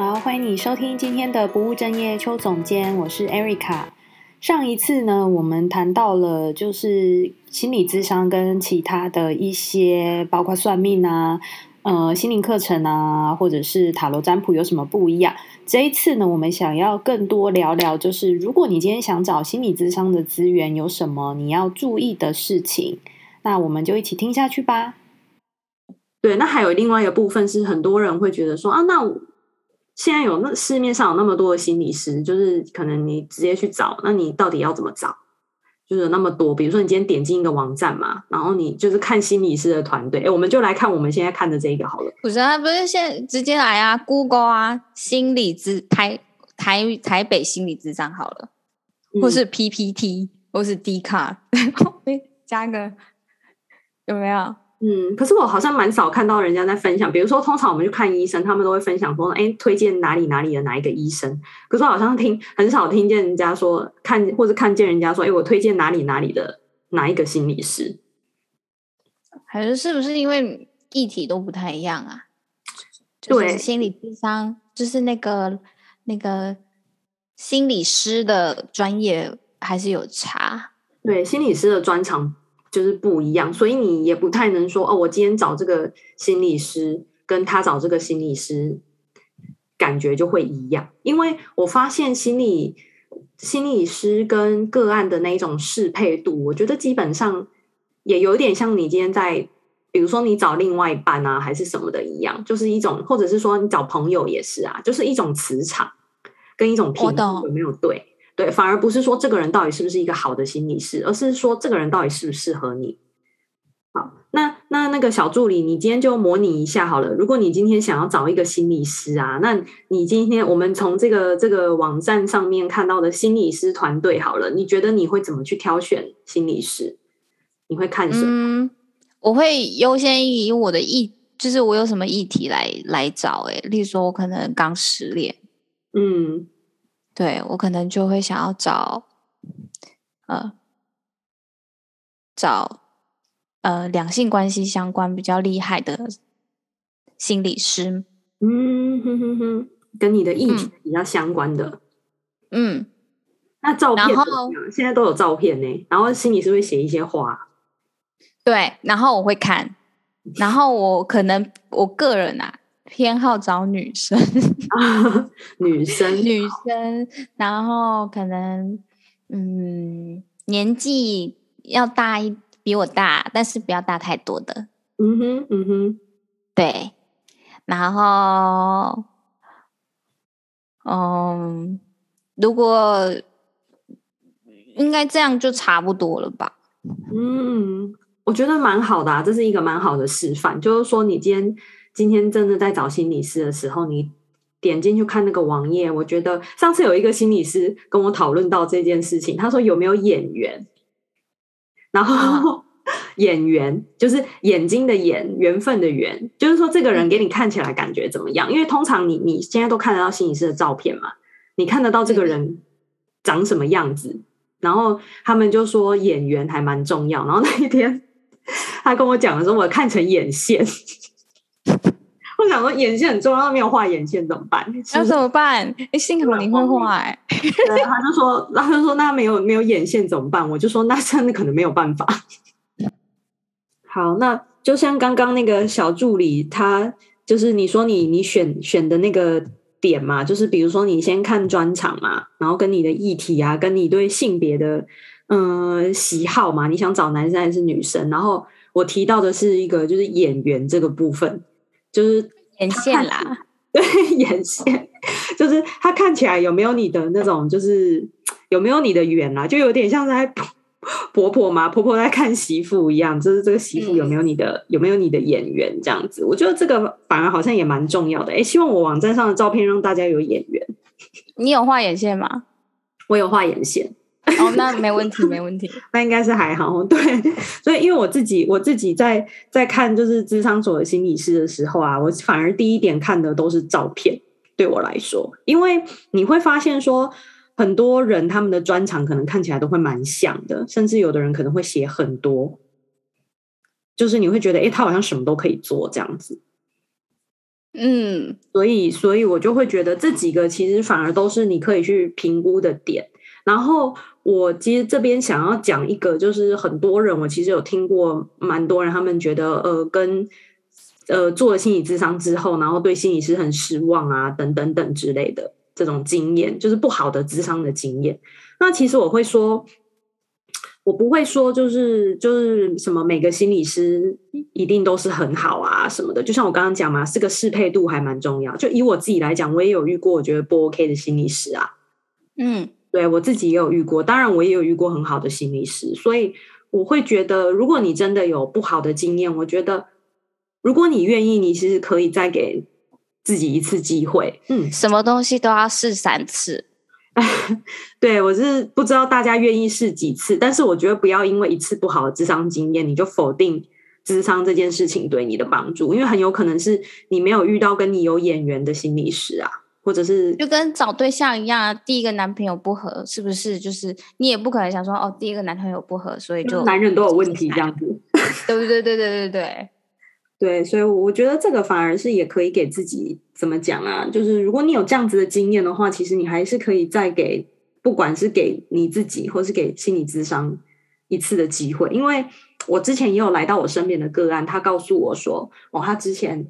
好，欢迎你收听今天的不务正业邱总监，我是 Erica。上一次呢，我们谈到了就是心理智商跟其他的一些，包括算命啊、呃心灵课程啊，或者是塔罗占卜有什么不一样？这一次呢，我们想要更多聊聊，就是如果你今天想找心理智商的资源，有什么你要注意的事情？那我们就一起听下去吧。对，那还有另外一个部分是，很多人会觉得说啊，那现在有那市面上有那么多的心理师，就是可能你直接去找，那你到底要怎么找？就是有那么多，比如说你今天点进一个网站嘛，然后你就是看心理师的团队，哎，我们就来看我们现在看的这一个好了。不是啊，不是现在直接来啊，Google 啊，心理咨台台台北心理咨商好了，或是 PPT，、嗯、或是 Dcard，然后加个有没有？嗯，可是我好像蛮少看到人家在分享，比如说通常我们去看医生，他们都会分享说，哎，推荐哪里哪里的哪一个医生。可是我好像听很少听见人家说看，或者看见人家说，哎，我推荐哪里哪里的哪一个心理师。还是是不是因为议题都不太一样啊？对，心理智商就是那个那个心理师的专业还是有差。对，心理师的专长。就是不一样，所以你也不太能说哦。我今天找这个心理师，跟他找这个心理师，感觉就会一样。因为我发现心理心理师跟个案的那一种适配度，我觉得基本上也有点像你今天在，比如说你找另外一半啊，还是什么的一样，就是一种，或者是说你找朋友也是啊，就是一种磁场跟一种频率有没有对？对，反而不是说这个人到底是不是一个好的心理师，而是说这个人到底适不适合你。好，那那那个小助理，你今天就模拟一下好了。如果你今天想要找一个心理师啊，那你今天我们从这个这个网站上面看到的心理师团队好了，你觉得你会怎么去挑选心理师？你会看什么？嗯，我会优先以我的议，就是我有什么议题来来找。哎，例如说我可能刚失恋，嗯。对，我可能就会想要找，呃，找呃两性关系相关比较厉害的心理师，嗯哼哼哼，跟你的议题比较相关的，嗯，那照片，然后现在都有照片呢，然后心理师会写一些话，对，然后我会看，然后我可能我个人啊。偏好找女生，女生，女生，然后可能嗯年纪要大一比我大，但是不要大太多的。嗯哼，嗯哼，对，然后嗯，如果应该这样就差不多了吧？嗯，我觉得蛮好的啊，这是一个蛮好的示范，就是说你今天。今天真的在找心理师的时候，你点进去看那个网页，我觉得上次有一个心理师跟我讨论到这件事情，他说有没有眼缘，然后 眼缘就是眼睛的眼，缘分的缘，就是说这个人给你看起来感觉怎么样？因为通常你你现在都看得到心理师的照片嘛，你看得到这个人长什么样子，然后他们就说眼缘还蛮重要，然后那一天 他跟我讲的时候，我看成眼线。我想说眼线很重要，没有画眼线怎么办？那怎么办？哎，幸好你会画哎。对，他就说，他就说那没有没有眼线怎么办？我就说那真的可能没有办法。好，那就像刚刚那个小助理，他就是你说你你选选的那个点嘛，就是比如说你先看专场嘛，然后跟你的议题啊，跟你对性别的嗯、呃、喜好嘛，你想找男生还是女生？然后我提到的是一个就是演员这个部分。就是眼线啦，对，眼线就是它看起来有没有你的那种，就是有没有你的缘啦，就有点像在 婆婆嘛，婆婆在看媳妇一样，就是这个媳妇有没有你的、嗯、有没有你的眼缘这样子。我觉得这个反而好像也蛮重要的。哎，希望我网站上的照片让大家有眼缘。你有画眼线吗？我有画眼线。哦，那没问题，没问题，那应该是还好。对，所以因为我自己，我自己在在看就是智商所的心理师的时候啊，我反而第一点看的都是照片。对我来说，因为你会发现说，很多人他们的专长可能看起来都会蛮像的，甚至有的人可能会写很多，就是你会觉得，哎，他好像什么都可以做这样子。嗯，所以所以我就会觉得这几个其实反而都是你可以去评估的点。然后我其实这边想要讲一个，就是很多人我其实有听过蛮多人，他们觉得呃跟呃做了心理咨商之后，然后对心理师很失望啊，等等等之类的这种经验，就是不好的智商的经验。那其实我会说。我不会说，就是就是什么每个心理师一定都是很好啊什么的。就像我刚刚讲嘛，这个适配度还蛮重要。就以我自己来讲，我也有遇过我觉得不 OK 的心理师啊。嗯，对，我自己也有遇过，当然我也有遇过很好的心理师。所以我会觉得，如果你真的有不好的经验，我觉得如果你愿意，你其实可以再给自己一次机会。嗯，什么东西都要试三次。对，我是不知道大家愿意试几次，但是我觉得不要因为一次不好的智商经验，你就否定智商这件事情对你的帮助，因为很有可能是你没有遇到跟你有眼缘的心理师啊，或者是就跟找对象一样，第一个男朋友不合，是不是？就是你也不可能想说哦，第一个男朋友不合，所以就男人都有问题这样子，对不对？对对对对对。对，所以我觉得这个反而是也可以给自己怎么讲啊？就是如果你有这样子的经验的话，其实你还是可以再给，不管是给你自己，或是给心理咨商一次的机会。因为我之前也有来到我身边的个案，他告诉我说，哦，他之前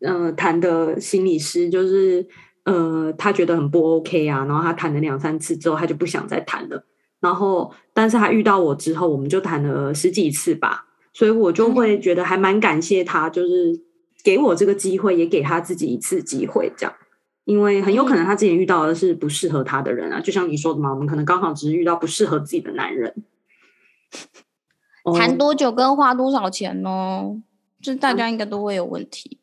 呃谈的心理师就是呃他觉得很不 OK 啊，然后他谈了两三次之后，他就不想再谈了。然后，但是他遇到我之后，我们就谈了十几次吧。所以我就会觉得还蛮感谢他，就是给我这个机会，也给他自己一次机会，这样，因为很有可能他之前遇到的是不适合他的人啊，就像你说的嘛，我们可能刚好只是遇到不适合自己的男人。谈多久跟花多少钱呢？这大家应该都会有问题。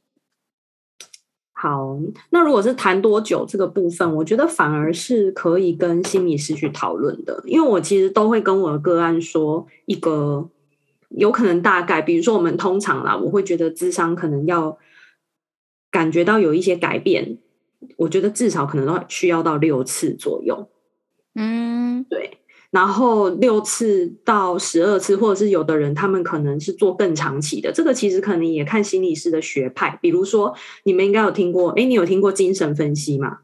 好，那如果是谈多久这个部分，我觉得反而是可以跟心理师去讨论的，因为我其实都会跟我的个案说一个。有可能大概，比如说我们通常啦，我会觉得智商可能要感觉到有一些改变，我觉得至少可能都需要到六次左右。嗯，对。然后六次到十二次，或者是有的人他们可能是做更长期的，这个其实可能也看心理师的学派。比如说，你们应该有听过，哎，你有听过精神分析吗？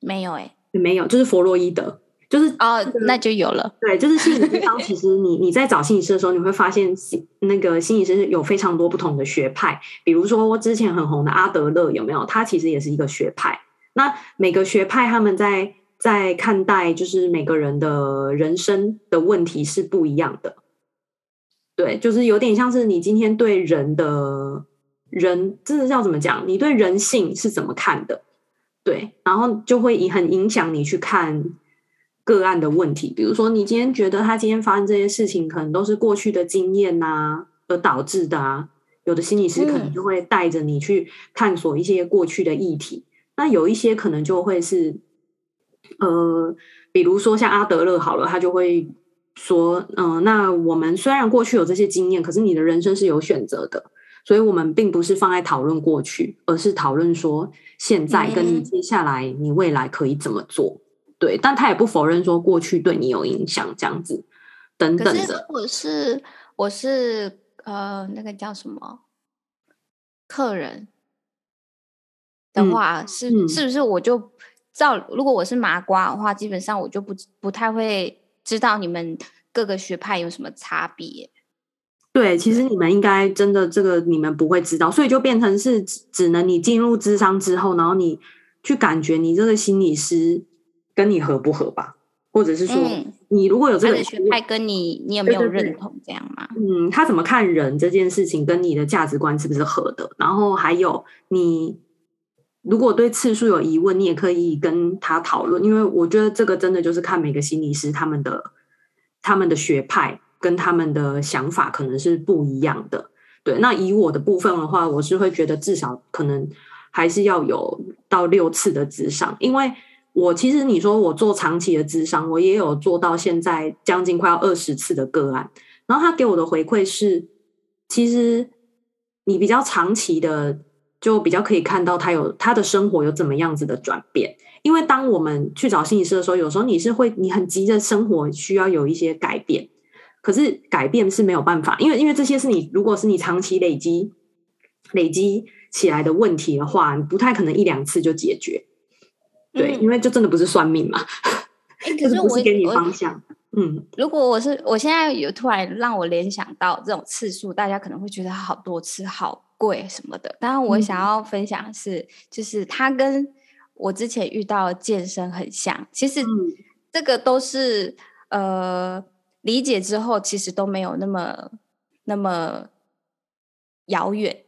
没有诶，没有，就是弗洛伊德。就是哦，那就有了。对，就是心理咨商。其实你你在找心理师的时候，你会发现那个心理师有非常多不同的学派。比如说，我之前很红的阿德勒有没有？他其实也是一个学派。那每个学派他们在在看待就是每个人的人生的问题是不一样的。对，就是有点像是你今天对人的人，这是要怎么讲？你对人性是怎么看的？对，然后就会很影响你去看。个案的问题，比如说你今天觉得他今天发生这些事情，可能都是过去的经验呐、啊、而导致的啊。有的心理师可能就会带着你去探索一些过去的议题，嗯、那有一些可能就会是，呃，比如说像阿德勒好了，他就会说，嗯、呃，那我们虽然过去有这些经验，可是你的人生是有选择的，所以我们并不是放在讨论过去，而是讨论说现在跟你接下来你未来可以怎么做。对，但他也不否认说过去对你有影响，这样子等等的。我是我是呃，那个叫什么客人的话，嗯、是、嗯、是不是我就照？如果我是麻瓜的话，基本上我就不不太会知道你们各个学派有什么差别。对，其实你们应该真的这个你们不会知道，所以就变成是只能你进入智商之后，然后你去感觉你这个心理师。跟你合不合吧，或者是说，你如果有这个学派跟你，你有没有认同这样吗？嗯，他怎么看人这件事情，跟你的价值观是不是合的？然后还有，你如果对次数有疑问，你也可以跟他讨论，因为我觉得这个真的就是看每个心理师他们的他们的学派跟他们的想法可能是不一样的。对，那以我的部分的话，我是会觉得至少可能还是要有到六次的智商，因为。我其实你说我做长期的智商，我也有做到现在将近快要二十次的个案，然后他给我的回馈是，其实你比较长期的，就比较可以看到他有他的生活有怎么样子的转变。因为当我们去找心理师的时候，有时候你是会你很急着生活需要有一些改变，可是改变是没有办法，因为因为这些是你如果是你长期累积累积起来的问题的话，你不太可能一两次就解决。对，嗯、因为就真的不是算命嘛，欸、可是我不是给你方向。嗯，如果我是我现在有突然让我联想到这种次数，大家可能会觉得好多次好贵什么的。当然，我想要分享的是，嗯、就是他跟我之前遇到的健身很像。其实这个都是、嗯、呃理解之后，其实都没有那么那么遥远。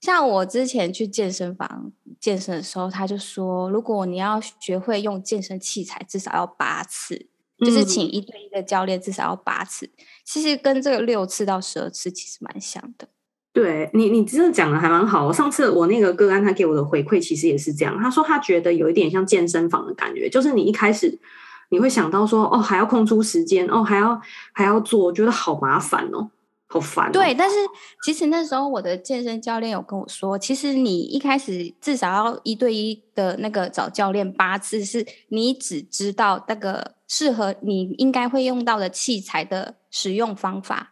像我之前去健身房健身的时候，他就说，如果你要学会用健身器材，至少要八次。就是请一对一的教练至少要八次，嗯、其实跟这个六次到十二次其实蛮像的。对你，你真的讲的还蛮好。上次我那个个案他给我的回馈其实也是这样，他说他觉得有一点像健身房的感觉，就是你一开始你会想到说，哦，还要空出时间，哦，还要还要做，觉得好麻烦哦。好烦。对，但是其实那时候我的健身教练有跟我说，其实你一开始至少要一对一的那个找教练八次，是你只知道那个适合你应该会用到的器材的使用方法，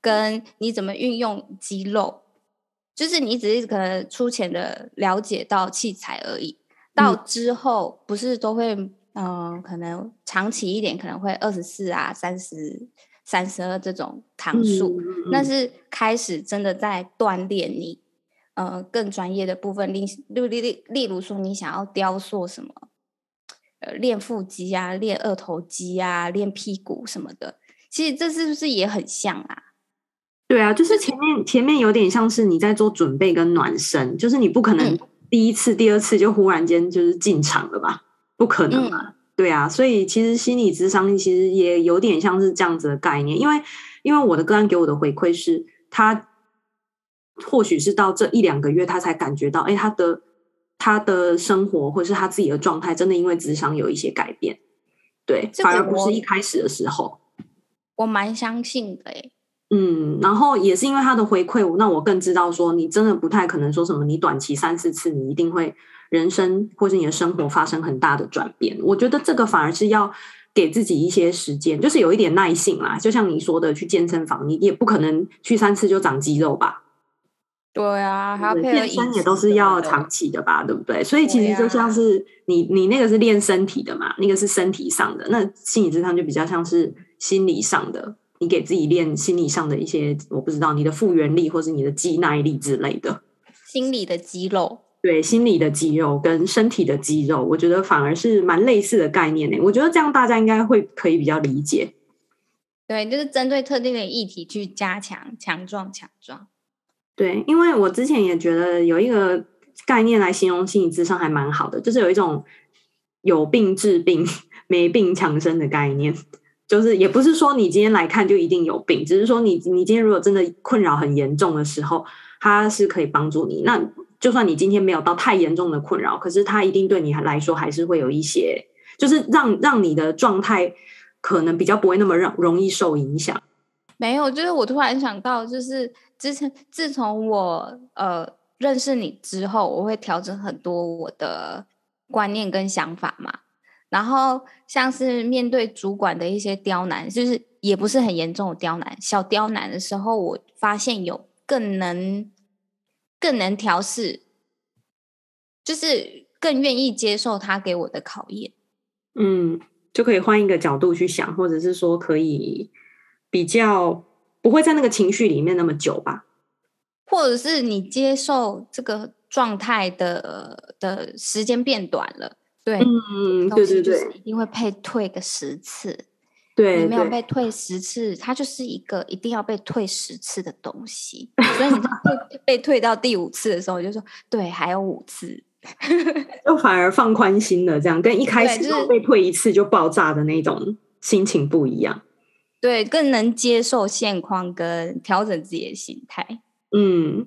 跟你怎么运用肌肉，就是你只是可能粗浅的了解到器材而已。到之后不是都会嗯、呃，可能长期一点，可能会二十四啊，三十。三十二这种堂数，那、嗯嗯、是开始真的在锻炼你，呃，更专业的部分。例例例例如说，你想要雕塑什么，呃，练腹肌啊，练二头肌啊，练屁股什么的。其实这是不是也很像啊？对啊，就是前面前面有点像是你在做准备跟暖身，就是你不可能第一次、嗯、第二次就忽然间就是进场了吧？不可能啊。嗯对啊，所以其实心理智商其实也有点像是这样子的概念，因为因为我的个案给我的回馈是，他或许是到这一两个月，他才感觉到，哎，他的他的生活或是他自己的状态，真的因为智商有一些改变，对，反而不是一开始的时候。我蛮相信的，哎，嗯，然后也是因为他的回馈，那我更知道说，你真的不太可能说什么，你短期三四次，你一定会。人生或是你的生活发生很大的转变，我觉得这个反而是要给自己一些时间，就是有一点耐性啦。就像你说的，去健身房，你也不可能去三次就长肌肉吧？对啊，还要健身也都是要长期的吧？对不对？所以其实就像是你，你那个是练身体的嘛，那个是身体上的，那心理智商就比较像是心理上的，你给自己练心理上的一些，我不知道你的复原力或是你的肌耐力之类的，心理的肌肉。对，心理的肌肉跟身体的肌肉，我觉得反而是蛮类似的概念呢。我觉得这样大家应该会可以比较理解。对，就是针对特定的议题去加强、强壮、强壮。对，因为我之前也觉得有一个概念来形容心理智商还蛮好的，就是有一种有病治病、没病强身的概念。就是也不是说你今天来看就一定有病，只是说你你今天如果真的困扰很严重的时候，它是可以帮助你。那就算你今天没有到太严重的困扰，可是它一定对你来说还是会有一些，就是让让你的状态可能比较不会那么容容易受影响。没有，就是我突然想到，就是之前自从我呃认识你之后，我会调整很多我的观念跟想法嘛。然后像是面对主管的一些刁难，就是也不是很严重的刁难，小刁难的时候，我发现有更能。更能调试，就是更愿意接受他给我的考验。嗯，就可以换一个角度去想，或者是说可以比较不会在那个情绪里面那么久吧。或者是你接受这个状态的的时间变短了，对，嗯，对对对，一定会被退个十次。对，你没有被退十次，它就是一个一定要被退十次的东西。所以你被 被退到第五次的时候，我就说对，还有五次，就反而放宽心了。这样跟一开始就被退一次就爆炸的那种心情不一样。对，更能接受现况跟调整自己的心态。嗯。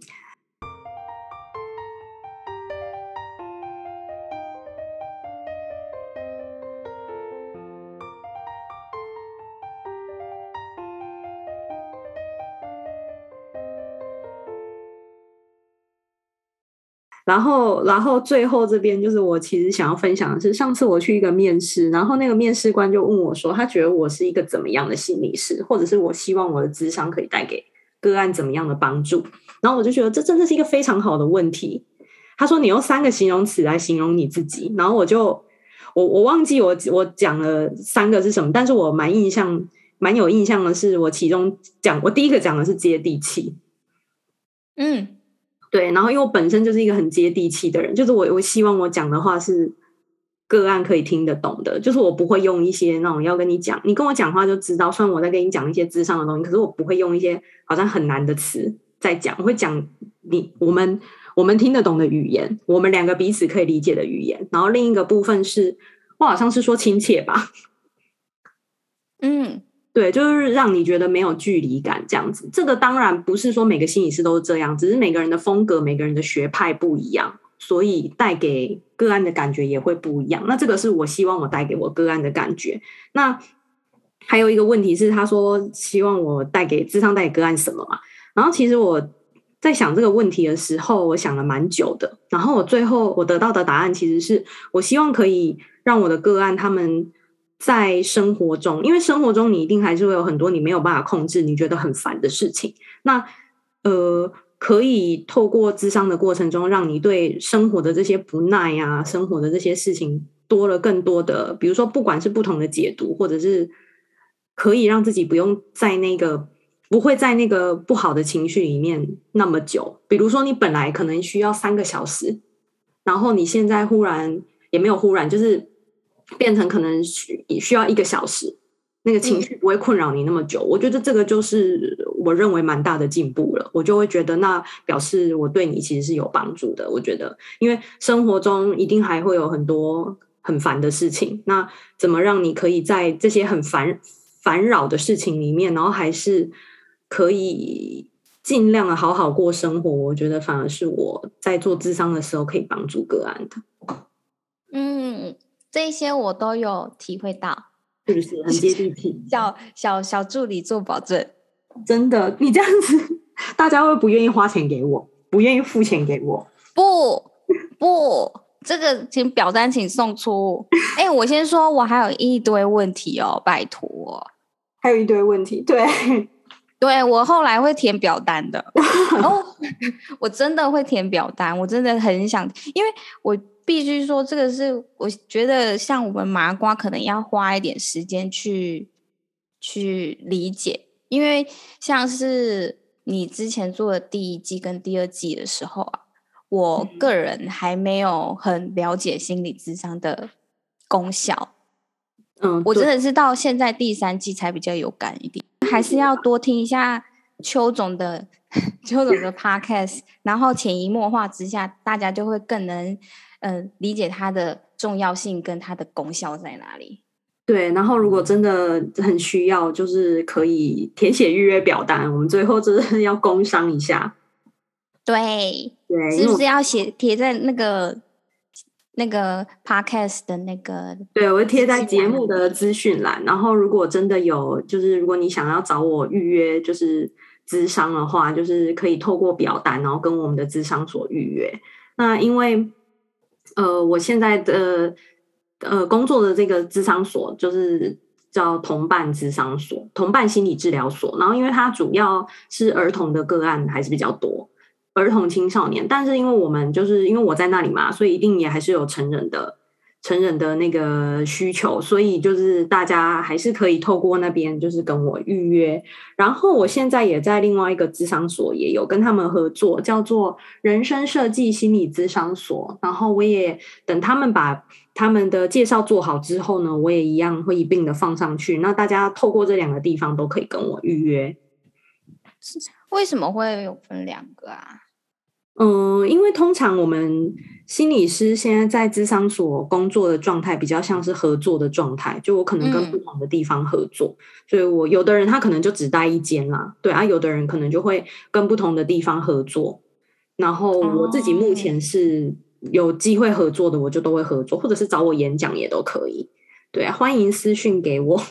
然后，然后最后这边就是我其实想要分享的是，上次我去一个面试，然后那个面试官就问我说，他觉得我是一个怎么样的心理师，或者是我希望我的智商可以带给个案怎么样的帮助？然后我就觉得这真的是一个非常好的问题。他说你用三个形容词来形容你自己，然后我就我我忘记我我讲了三个是什么，但是我蛮印象蛮有印象的是，我其中讲我第一个讲的是接地气，嗯，对，然后因为我本身就是一个很接地气的人，就是我我希望我讲的话是。个案可以听得懂的，就是我不会用一些那种要跟你讲，你跟我讲话就知道。虽然我在跟你讲一些智商的东西，可是我不会用一些好像很难的词在讲。我会讲你我们我们听得懂的语言，我们两个彼此可以理解的语言。然后另一个部分是，我好像是说亲切吧。嗯，对，就是让你觉得没有距离感这样子。这个当然不是说每个心理师都是这样，只是每个人的风格、每个人的学派不一样。所以带给个案的感觉也会不一样。那这个是我希望我带给我个案的感觉。那还有一个问题是，他说希望我带给智商带给个案什么嘛？然后其实我在想这个问题的时候，我想了蛮久的。然后我最后我得到的答案其实是我希望可以让我的个案他们在生活中，因为生活中你一定还是会有很多你没有办法控制、你觉得很烦的事情。那呃。可以透过咨商的过程中，让你对生活的这些不耐啊，生活的这些事情多了更多的，比如说，不管是不同的解读，或者是可以让自己不用在那个不会在那个不好的情绪里面那么久。比如说，你本来可能需要三个小时，然后你现在忽然也没有忽然，就是变成可能需需要一个小时。那个情绪不会困扰你那么久，嗯，我觉得这个就是我认为蛮大的进步了。我就会觉得那表示我对你其实是有帮助的。我觉得，因为生活中一定还会有很多很烦的事情，那怎么让你可以在这些很烦烦扰的事情里面，然后还是可以尽量的好好过生活？我觉得反而是我在做智商的时候可以帮助个案的。嗯，这些我都有体会到。是不是很接地气？小小小助理做保证，真的，你这样子，大家会不愿意花钱给我，不愿意付钱给我。不不，这个请表单请送出。哎、欸，我先说，我还有一堆问题哦，拜托。还有一堆问题，对，对我后来会填表单的。然后，我真的会填表单，我真的很想，因为我。必须说，这个是我觉得像我们麻瓜，可能要花一点时间去去理解，因为像是你之前做的第一季跟第二季的时候啊，我个人还没有很了解心理智商的功效。嗯，我真的是到现在第三季才比较有感一点，还是要多听一下邱总的 邱总的 podcast，然后潜移默化之下，大家就会更能。嗯、呃，理解它的重要性跟它的功效在哪里？对，然后如果真的很需要，就是可以填写预约表单。我们最后就是要工商一下。对对，是不是要写贴在那个那个 podcast 的那个？对，我会贴在节目的资讯栏。然后如果真的有，就是如果你想要找我预约，就是咨商的话，就是可以透过表单，然后跟我们的咨商所预约。那因为。呃，我现在的呃工作的这个咨商所就是叫同伴咨商所，同伴心理治疗所。然后，因为它主要是儿童的个案还是比较多，儿童青少年。但是，因为我们就是因为我在那里嘛，所以一定也还是有成人的。成人的那个需求，所以就是大家还是可以透过那边，就是跟我预约。然后我现在也在另外一个咨商所，也有跟他们合作，叫做人生设计心理咨商所。然后我也等他们把他们的介绍做好之后呢，我也一样会一并的放上去。那大家透过这两个地方都可以跟我预约。为什么会有分两个啊？嗯，因为通常我们心理师现在在智商所工作的状态比较像是合作的状态，就我可能跟不同的地方合作，嗯、所以我有的人他可能就只待一间啦，对啊，有的人可能就会跟不同的地方合作。然后我自己目前是有机会合作的，我就都会合作，或者是找我演讲也都可以。对啊，欢迎私讯给我。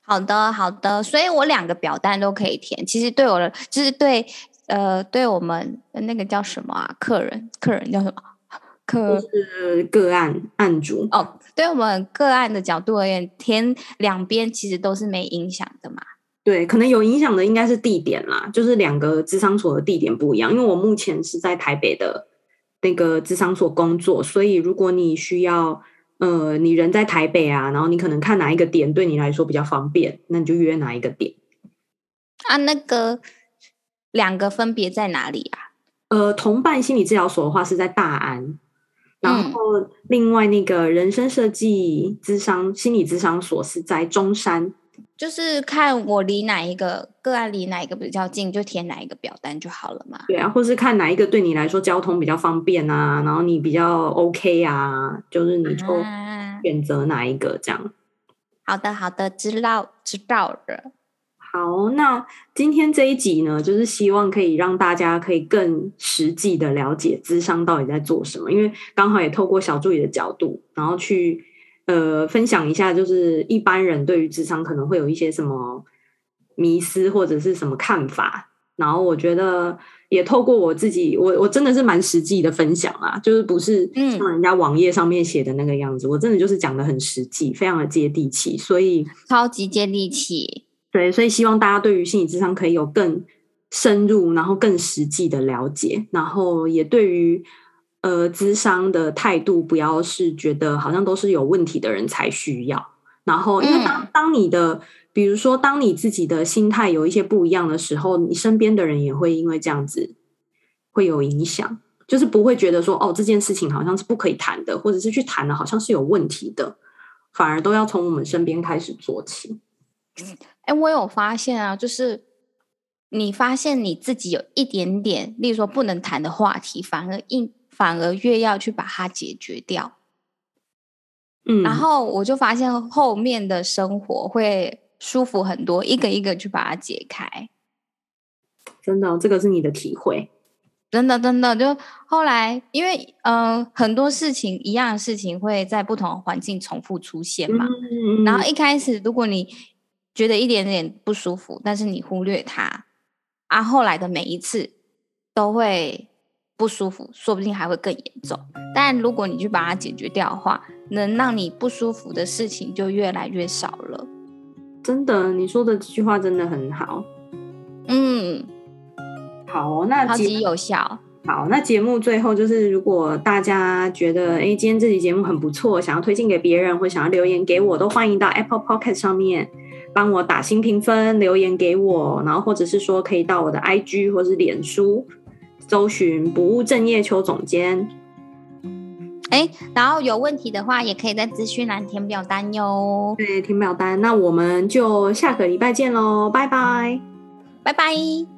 好的，好的，所以我两个表单都可以填。其实对我的就是对。呃，对我们那个叫什么啊？客人，客人叫什么？客是 个案案主哦。对我们个案的角度而言，天两边其实都是没影响的嘛。对，可能有影响的应该是地点啦，就是两个智商所的地点不一样。因为我目前是在台北的那个智商所工作，所以如果你需要，呃，你人在台北啊，然后你可能看哪一个点对你来说比较方便，那你就约哪一个点。啊，那个两个分别在哪里啊？呃，同伴心理治疗所的话是在大安，然后另外那个人生设计咨商心理咨商所是在中山。就是看我离哪一个个案离哪一个比较近，就填哪一个表单就好了嘛。对啊，或是看哪一个对你来说交通比较方便啊，然后你比较 OK 啊，就是你就选择哪一个这样。好的，好的，知道知道了。好，那今天这一集呢，就是希望可以让大家可以更实际的了解智商到底在做什么，因为刚好也透过小助理的角度，然后去。呃，分享一下，就是一般人对于智商可能会有一些什么迷思或者是什么看法，然后我觉得也透过我自己，我我真的是蛮实际的分享啊，就是不是像人家网页上面写的那个样子，嗯、我真的就是讲的很实际，非常的接地气，所以超级接地气。对，所以希望大家对于心理智商可以有更深入，然后更实际的了解，然后也对于。呃，智商的态度不要是觉得好像都是有问题的人才需要。然后，因为当当你的，比如说，当你自己的心态有一些不一样的时候，你身边的人也会因为这样子会有影响，就是不会觉得说，哦，这件事情好像是不可以谈的，或者是去谈的好像是有问题的，反而都要从我们身边开始做起。哎，我有发现啊，就是你发现你自己有一点点，例如说不能谈的话题，反而硬。反而越要去把它解决掉，嗯，然后我就发现后面的生活会舒服很多，一个一个去把它解开。真的，这个是你的体会？真的，真的，就后来因为嗯、呃，很多事情一样的事情会在不同的环境重复出现嘛，嗯，然后一开始如果你觉得一点点不舒服，但是你忽略它，啊，后来的每一次都会。不舒服，说不定还会更严重。但如果你去把它解决掉的话，能让你不舒服的事情就越来越少了。真的，你说的这句话真的很好。嗯，好，那超级有效。好，那节目最后就是，如果大家觉得哎，今天这期节目很不错，想要推荐给别人，或想要留言给我，都欢迎到 Apple Podcast 上面帮我打新评分，留言给我，然后或者是说可以到我的 IG 或是脸书。搜寻不务正业邱总监，哎，然后有问题的话，也可以在资讯栏填表单哟。对，填表单。那我们就下个礼拜见喽，拜拜，拜拜。